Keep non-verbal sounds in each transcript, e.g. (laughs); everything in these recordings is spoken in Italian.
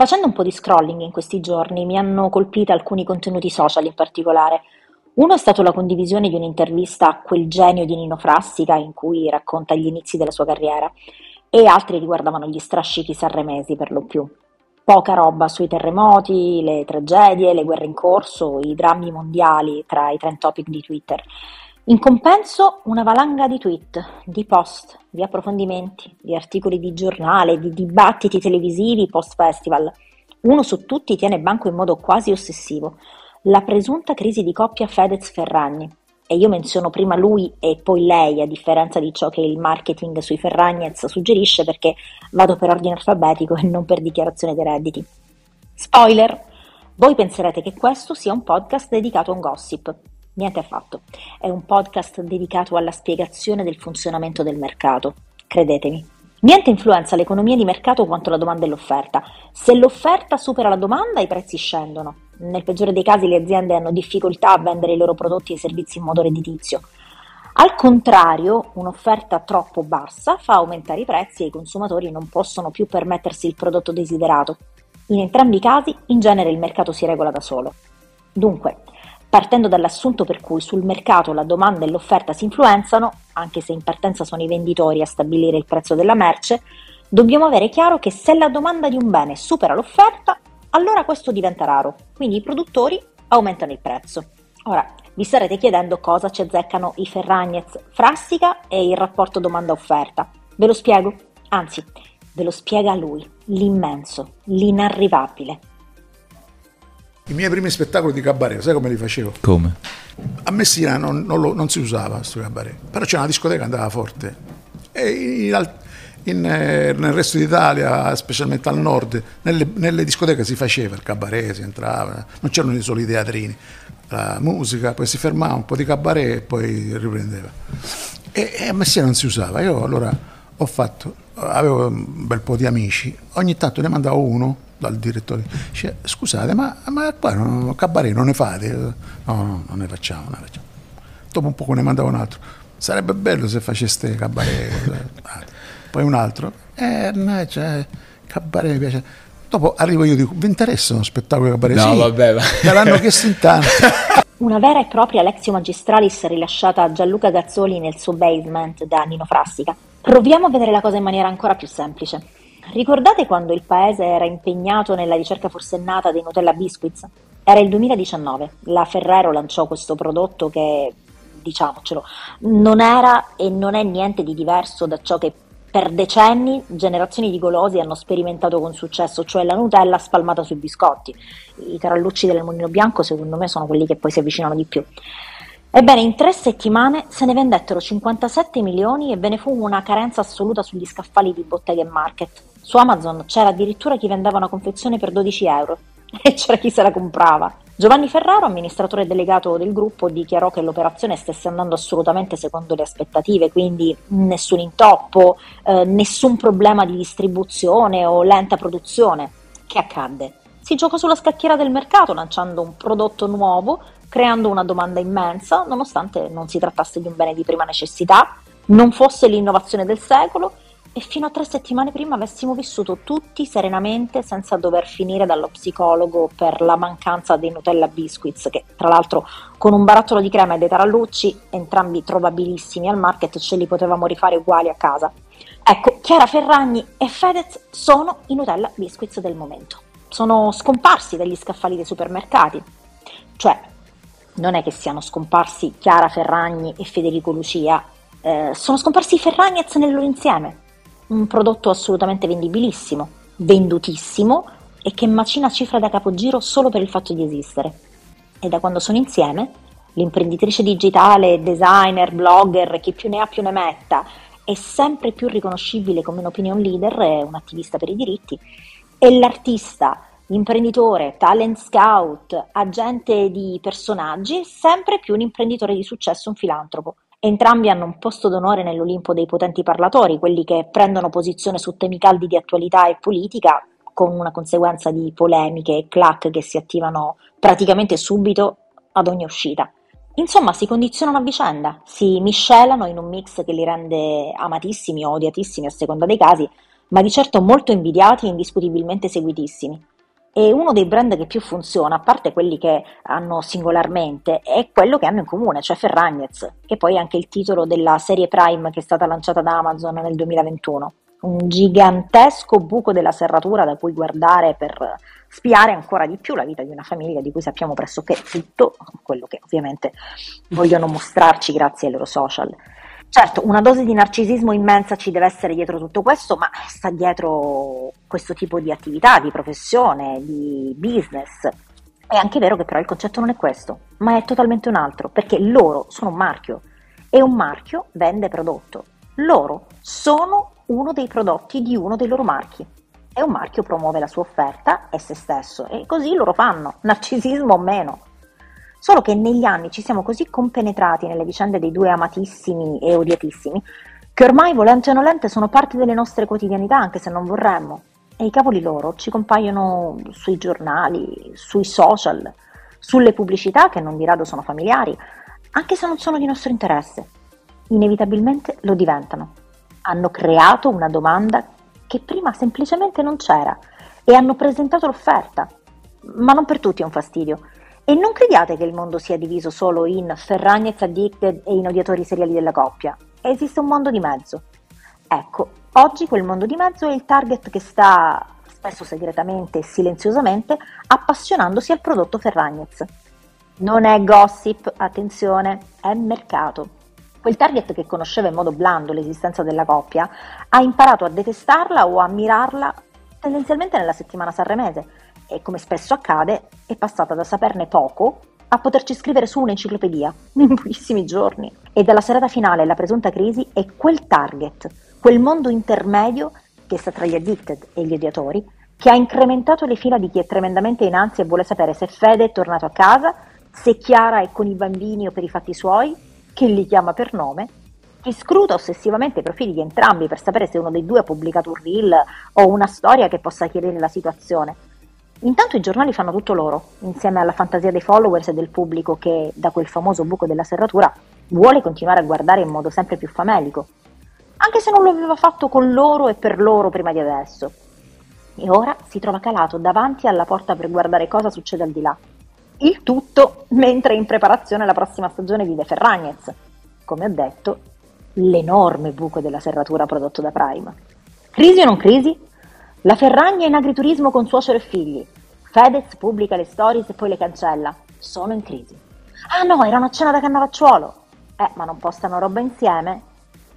Facendo un po' di scrolling in questi giorni mi hanno colpito alcuni contenuti social in particolare. Uno è stato la condivisione di un'intervista a quel genio di Nino Frassica in cui racconta gli inizi della sua carriera e altri riguardavano gli strascichi sanremesi per lo più. Poca roba sui terremoti, le tragedie, le guerre in corso, i drammi mondiali tra i trend topic di Twitter. In compenso una valanga di tweet, di post, di approfondimenti, di articoli di giornale, di dibattiti televisivi post-festival. Uno su tutti tiene banco in modo quasi ossessivo. La presunta crisi di coppia Fedez-Ferragni. E io menziono prima lui e poi lei, a differenza di ciò che il marketing sui Ferragnez suggerisce, perché vado per ordine alfabetico e non per dichiarazione dei redditi. Spoiler! Voi penserete che questo sia un podcast dedicato a un gossip, Niente affatto. È un podcast dedicato alla spiegazione del funzionamento del mercato. Credetemi. Niente influenza l'economia di mercato quanto la domanda e l'offerta. Se l'offerta supera la domanda, i prezzi scendono. Nel peggiore dei casi le aziende hanno difficoltà a vendere i loro prodotti e servizi in modo redditizio. Al contrario, un'offerta troppo bassa fa aumentare i prezzi e i consumatori non possono più permettersi il prodotto desiderato. In entrambi i casi, in genere il mercato si regola da solo. Dunque, partendo dall'assunto per cui sul mercato la domanda e l'offerta si influenzano, anche se in partenza sono i venditori a stabilire il prezzo della merce, dobbiamo avere chiaro che se la domanda di un bene supera l'offerta, allora questo diventa raro, quindi i produttori aumentano il prezzo. Ora, vi starete chiedendo cosa ci azzeccano i Ferragnez, Frassica e il rapporto domanda-offerta. Ve lo spiego? Anzi, ve lo spiega lui, l'immenso, l'inarrivabile, i miei primi spettacoli di cabaret, sai come li facevo? Come? A Messina non, non, lo, non si usava questo cabaret, però c'era una discoteca che andava forte. E in, in, eh, nel resto d'Italia, specialmente al nord, nelle, nelle, discoteche si faceva il cabaret, si entrava, non c'erano solo i teatrini, la musica, poi si fermava un po' di cabaret e poi riprendeva. E, e a Messina non si usava, io allora ho fatto, avevo un bel po' di amici, ogni tanto ne mandavo uno dal direttore, dice scusate ma, ma qua no, cabaret non ne fate? No, no, non ne facciamo, non ne facciamo. Dopo un po' ne mandavo un altro, sarebbe bello se faceste cabaret. (laughs) Poi un altro, eh, no, cioè, cabaret mi piace. Dopo arrivo io e dico, vi interessa uno spettacolo cabaret? No, sì, vabbè, va. (laughs) me l'hanno chiesto in tanti. (laughs) Una vera e propria Lexio Magistralis rilasciata a Gianluca Gazzoli nel suo basement da Nino Frassica. Proviamo a vedere la cosa in maniera ancora più semplice. Ricordate quando il paese era impegnato nella ricerca forsennata dei Nutella Biscuits? Era il 2019, la Ferrero lanciò questo prodotto che, diciamocelo, non era e non è niente di diverso da ciò che per decenni generazioni di golosi hanno sperimentato con successo, cioè la Nutella spalmata sui biscotti. I tarallucci del mulino bianco secondo me sono quelli che poi si avvicinano di più. Ebbene, in tre settimane se ne vendettero 57 milioni e ve ne fu una carenza assoluta sugli scaffali di bottega e market. Su Amazon c'era addirittura chi vendeva una confezione per 12 euro (laughs) e c'era chi se la comprava. Giovanni Ferraro, amministratore delegato del gruppo, dichiarò che l'operazione stesse andando assolutamente secondo le aspettative, quindi nessun intoppo, eh, nessun problema di distribuzione o lenta produzione. Che accadde? Si giocò sulla scacchiera del mercato lanciando un prodotto nuovo, creando una domanda immensa, nonostante non si trattasse di un bene di prima necessità, non fosse l'innovazione del secolo e fino a tre settimane prima avessimo vissuto tutti serenamente senza dover finire dallo psicologo per la mancanza dei Nutella Biscuits, che tra l'altro con un barattolo di crema e dei tarallucci, entrambi trovabilissimi al market, ce li potevamo rifare uguali a casa. Ecco, Chiara Ferragni e Fedez sono i Nutella Biscuits del momento. Sono scomparsi dagli scaffali dei supermercati. Cioè, non è che siano scomparsi Chiara Ferragni e Federico Lucia, eh, sono scomparsi i Ferragnez nel loro insieme un prodotto assolutamente vendibilissimo, vendutissimo e che macina cifre da capogiro solo per il fatto di esistere. E da quando sono insieme, l'imprenditrice digitale, designer, blogger, chi più ne ha più ne metta, è sempre più riconoscibile come un opinion leader un attivista per i diritti, e l'artista, imprenditore, talent scout, agente di personaggi, sempre più un imprenditore di successo, un filantropo. Entrambi hanno un posto d'onore nell'Olimpo dei potenti parlatori, quelli che prendono posizione su temi caldi di attualità e politica, con una conseguenza di polemiche e clac che si attivano praticamente subito ad ogni uscita. Insomma, si condizionano a vicenda, si miscelano in un mix che li rende amatissimi o odiatissimi a seconda dei casi, ma di certo molto invidiati e indiscutibilmente seguitissimi. E uno dei brand che più funziona, a parte quelli che hanno singolarmente, è quello che hanno in comune, cioè Ferragnez, che poi è anche il titolo della serie Prime che è stata lanciata da Amazon nel 2021. Un gigantesco buco della serratura da cui guardare per spiare ancora di più la vita di una famiglia di cui sappiamo pressoché tutto, quello che ovviamente vogliono mostrarci grazie ai loro social. Certo, una dose di narcisismo immensa ci deve essere dietro tutto questo, ma sta dietro questo tipo di attività, di professione, di business. È anche vero che però il concetto non è questo, ma è totalmente un altro, perché loro sono un marchio e un marchio vende prodotto. Loro sono uno dei prodotti di uno dei loro marchi e un marchio promuove la sua offerta e se stesso e così loro fanno, (laughs) narcisismo o meno. Solo che negli anni ci siamo così compenetrati nelle vicende dei due amatissimi e odiatissimi che ormai volente o nolente sono parte delle nostre quotidianità anche se non vorremmo. E i cavoli loro ci compaiono sui giornali, sui social, sulle pubblicità che non di rado sono familiari, anche se non sono di nostro interesse. Inevitabilmente lo diventano. Hanno creato una domanda che prima semplicemente non c'era e hanno presentato l'offerta. Ma non per tutti è un fastidio. E non crediate che il mondo sia diviso solo in Ferragnez addicted e in odiatori seriali della coppia. Esiste un mondo di mezzo. Ecco, oggi quel mondo di mezzo è il target che sta, spesso segretamente e silenziosamente, appassionandosi al prodotto Ferragnez. Non è gossip, attenzione, è mercato. Quel target che conosceva in modo blando l'esistenza della coppia ha imparato a detestarla o a ammirarla tendenzialmente nella settimana sanremese e come spesso accade, è passata da saperne poco a poterci scrivere su un'enciclopedia (laughs) in pochissimi giorni. E dalla serata finale la presunta crisi è quel target, quel mondo intermedio che sta tra gli addicted e gli odiatori, che ha incrementato le fila di chi è tremendamente in ansia e vuole sapere se Fede è tornato a casa, se Chiara è con i bambini o per i fatti suoi, che li chiama per nome, chi scruta ossessivamente i profili di entrambi per sapere se uno dei due ha pubblicato un reel o una storia che possa chiarire la situazione Intanto i giornali fanno tutto loro, insieme alla fantasia dei followers e del pubblico che, da quel famoso buco della serratura, vuole continuare a guardare in modo sempre più famelico, anche se non lo aveva fatto con loro e per loro prima di adesso. E ora si trova calato davanti alla porta per guardare cosa succede al di là. Il tutto mentre è in preparazione la prossima stagione di The Ferragnez, come ho detto, l'enorme buco della serratura prodotto da Prime. Crisi o non crisi? La Ferragna in agriturismo con suocero e figli. Fedez pubblica le stories e poi le cancella. Sono in crisi. Ah no, era una cena da cannavacciuolo. Eh, ma non postano roba insieme?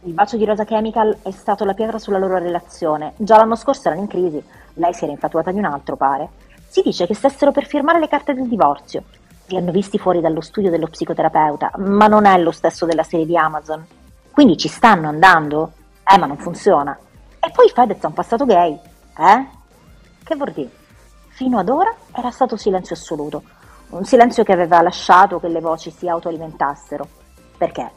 Il bacio di Rosa Chemical è stato la pietra sulla loro relazione. Già l'anno scorso erano in crisi. Lei si era infatuata di un altro, pare. Si dice che stessero per firmare le carte del divorzio. Li hanno visti fuori dallo studio dello psicoterapeuta, ma non è lo stesso della serie di Amazon. Quindi ci stanno andando? Eh, ma non funziona. E poi Fedez ha un passato gay. Eh? Che vuol dire? Fino ad ora era stato silenzio assoluto, un silenzio che aveva lasciato che le voci si autoalimentassero. Perché?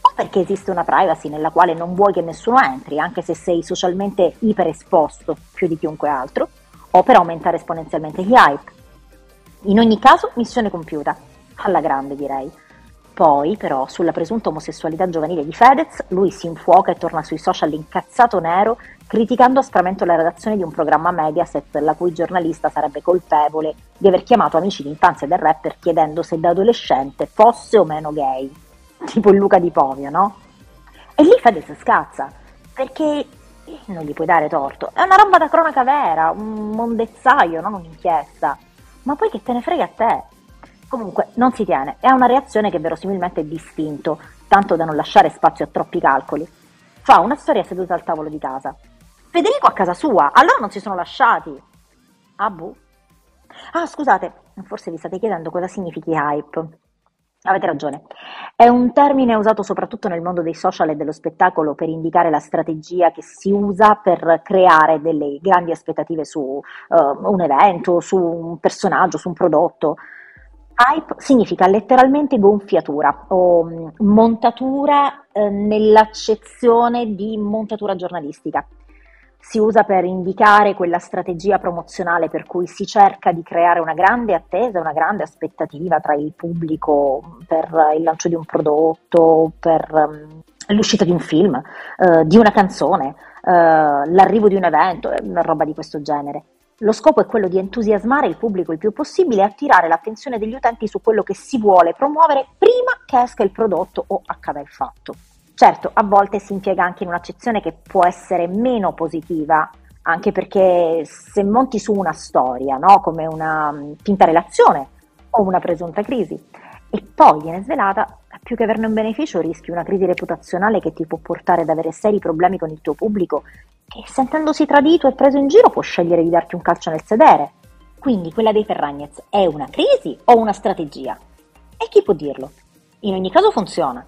O perché esiste una privacy nella quale non vuoi che nessuno entri, anche se sei socialmente iperesposto più di chiunque altro, o per aumentare esponenzialmente gli hype. In ogni caso, missione compiuta, alla grande direi. Poi, però, sulla presunta omosessualità giovanile di Fedez, lui si infuoca e torna sui social incazzato nero, criticando aspramente la redazione di un programma Mediaset, la cui giornalista sarebbe colpevole di aver chiamato amici d'infanzia del rapper chiedendo se da adolescente fosse o meno gay. (laughs) Tipo il Luca di Povia, no? E lì Fedez scazza, perché non gli puoi dare torto. È una roba da cronaca vera, un mondezzaio, non un'inchiesta. Ma poi che te ne frega a te? Comunque non si tiene, è una reazione che verosimilmente è distinto, tanto da non lasciare spazio a troppi calcoli. Fa una storia seduta al tavolo di casa. Federico a casa sua, allora non si sono lasciati. Ah, boh. Ah, scusate, forse vi state chiedendo cosa significhi hype. Avete ragione. È un termine usato soprattutto nel mondo dei social e dello spettacolo per indicare la strategia che si usa per creare delle grandi aspettative su uh, un evento, su un personaggio, su un prodotto. Hype significa letteralmente gonfiatura o mm, montatura eh, nell'accezione di montatura giornalistica. Si usa per indicare quella strategia promozionale per cui si cerca di creare una grande attesa, una grande aspettativa tra il pubblico per il lancio di un prodotto, per um, l'uscita di un film, uh, di una canzone, uh, l'arrivo di un evento, una roba di questo genere. Lo scopo è quello di entusiasmare il pubblico il più possibile e attirare l'attenzione degli utenti su quello che si vuole promuovere prima che esca il prodotto o accada il fatto. Certo, a volte si impiega anche in un'accezione che può essere meno positiva, anche perché se monti su una storia, no? come una finta relazione o una presunta crisi, e poi viene svelata, più che averne un beneficio rischi una crisi reputazionale che ti può portare ad avere seri problemi con il tuo pubblico che sentendosi tradito e preso in giro può scegliere di darti un calcio nel sedere. Quindi quella dei Ferragnez è una crisi o una strategia? E chi può dirlo? In ogni caso funziona.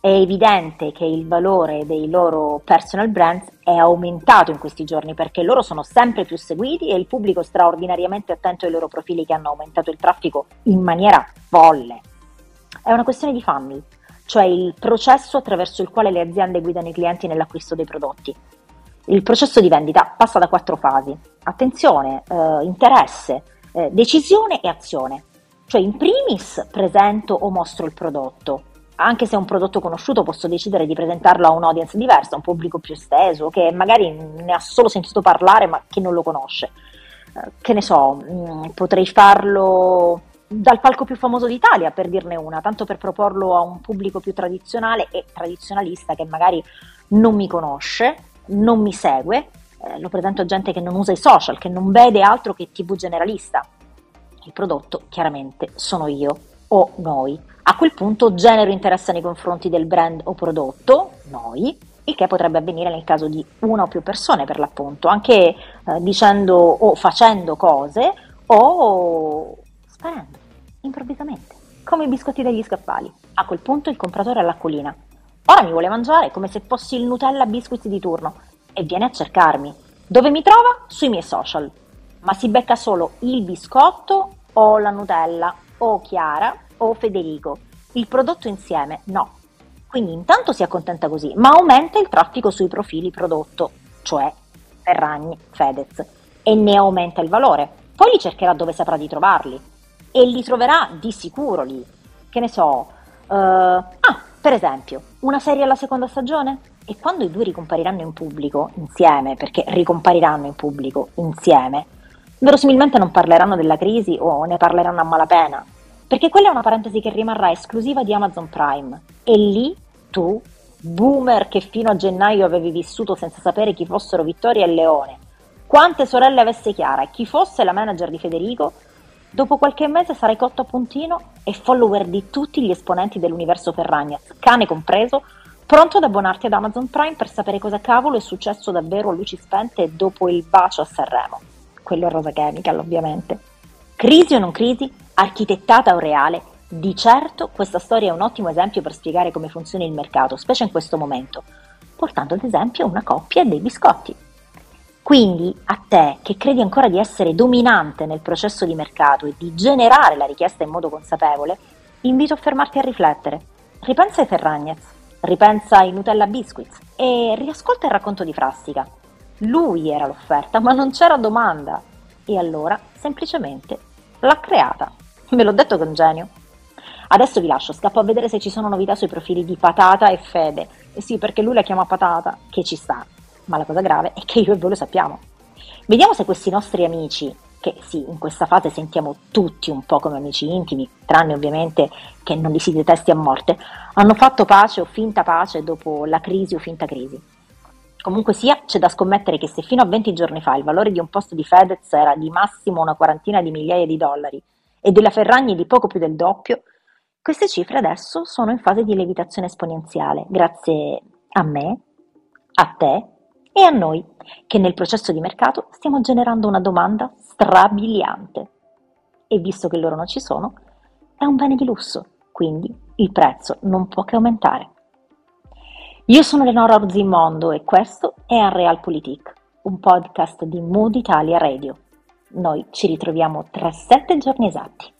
È evidente che il valore dei loro personal brands è aumentato in questi giorni perché loro sono sempre più seguiti e il pubblico straordinariamente attento ai loro profili che hanno aumentato il traffico in maniera folle. È una questione di funnel, cioè il processo attraverso il quale le aziende guidano i clienti nell'acquisto dei prodotti. Il processo di vendita passa da quattro fasi. Attenzione, eh, interesse, eh, decisione e azione. Cioè in primis presento o mostro il prodotto. Anche se è un prodotto conosciuto posso decidere di presentarlo a un audience diverso, a un pubblico più esteso, che magari ne ha solo sentito parlare ma che non lo conosce. Eh, che ne so, mm, potrei farlo dal palco più famoso d'Italia, per dirne una, tanto per proporlo a un pubblico più tradizionale e tradizionalista che magari non mi conosce non mi segue, eh, lo presento a gente che non usa i social, che non vede altro che TV generalista. Il prodotto chiaramente sono io o noi. A quel punto genero interesse nei confronti del brand o prodotto, noi, il che potrebbe avvenire nel caso di una o più persone per l'appunto, anche eh, dicendo o facendo cose o sparendo improvvisamente, come i biscotti degli scaffali. A quel punto il compratore all'acquolina Ora mi vuole mangiare come se fossi il Nutella Biscuits di turno e viene a cercarmi. Dove mi trova? Sui miei social. Ma si becca solo il biscotto o la Nutella o Chiara o Federico. Il prodotto insieme no. Quindi intanto si accontenta così, ma aumenta il traffico sui profili prodotto, cioè Ferragni, Fedez, e ne aumenta il valore. Poi li cercherà dove saprà di trovarli e li troverà di sicuro lì. Che ne so, uh, ah, per esempio, una serie alla seconda stagione? E quando i due ricompariranno in pubblico insieme, perché ricompariranno in pubblico insieme, verosimilmente non parleranno della crisi o ne parleranno a malapena, perché quella è una parentesi che rimarrà esclusiva di Amazon Prime. E lì tu, boomer che fino a gennaio avevi vissuto senza sapere chi fossero Vittoria e Leone, quante sorelle avesse Chiara e chi fosse la manager di Federico, Dopo qualche mese sarai cotto a puntino e follower di tutti gli esponenti dell'universo Ferragnez, cane compreso, pronto ad abbonarti ad Amazon Prime per sapere cosa cavolo è successo davvero a luci spente dopo il bacio a Sanremo. Quello Rosa Chemical, ovviamente. Crisi o non crisi, architettata o reale, di certo questa storia è un ottimo esempio per spiegare come funziona il mercato, specie in questo momento, portando ad esempio una coppia dei biscotti. Quindi a te che credi ancora di essere dominante nel processo di mercato e di generare la richiesta in modo consapevole, invito a fermarti a riflettere. Ripensa ai Ferragnez, ripensa ai Nutella Biscuits e riascolta il racconto di Frastica. Lui era l'offerta, ma non c'era domanda. E allora, semplicemente, l'ha creata. Ve l'ho detto un genio. Adesso vi lascio, scappo a vedere se ci sono novità sui profili di Patata e Fede. E sì, perché lui la chiama Patata, che ci sta ma la cosa grave è che io e voi lo sappiamo. Vediamo se questi nostri amici, che sì, in questa fase sentiamo tutti un po' come amici intimi, tranne ovviamente che non li si detesti a morte, hanno fatto pace o finta pace dopo la crisi o finta crisi. Comunque sia, c'è da scommettere che se fino a 20 giorni fa il valore di un posto di Fedez era di massimo una quarantina di migliaia di dollari e della Ferragni di poco più del doppio, queste cifre adesso sono in fase di lievitazione esponenziale, grazie a me, a te e a noi, che nel processo di mercato stiamo generando una domanda strabiliante. E visto che loro non ci sono, è un bene di lusso, quindi il prezzo non può che aumentare. Io sono Eleonora Orzimondo e questo è Unrealpolitik, un podcast di Mood Italia Radio. Noi ci ritroviamo tra sette giorni esatti.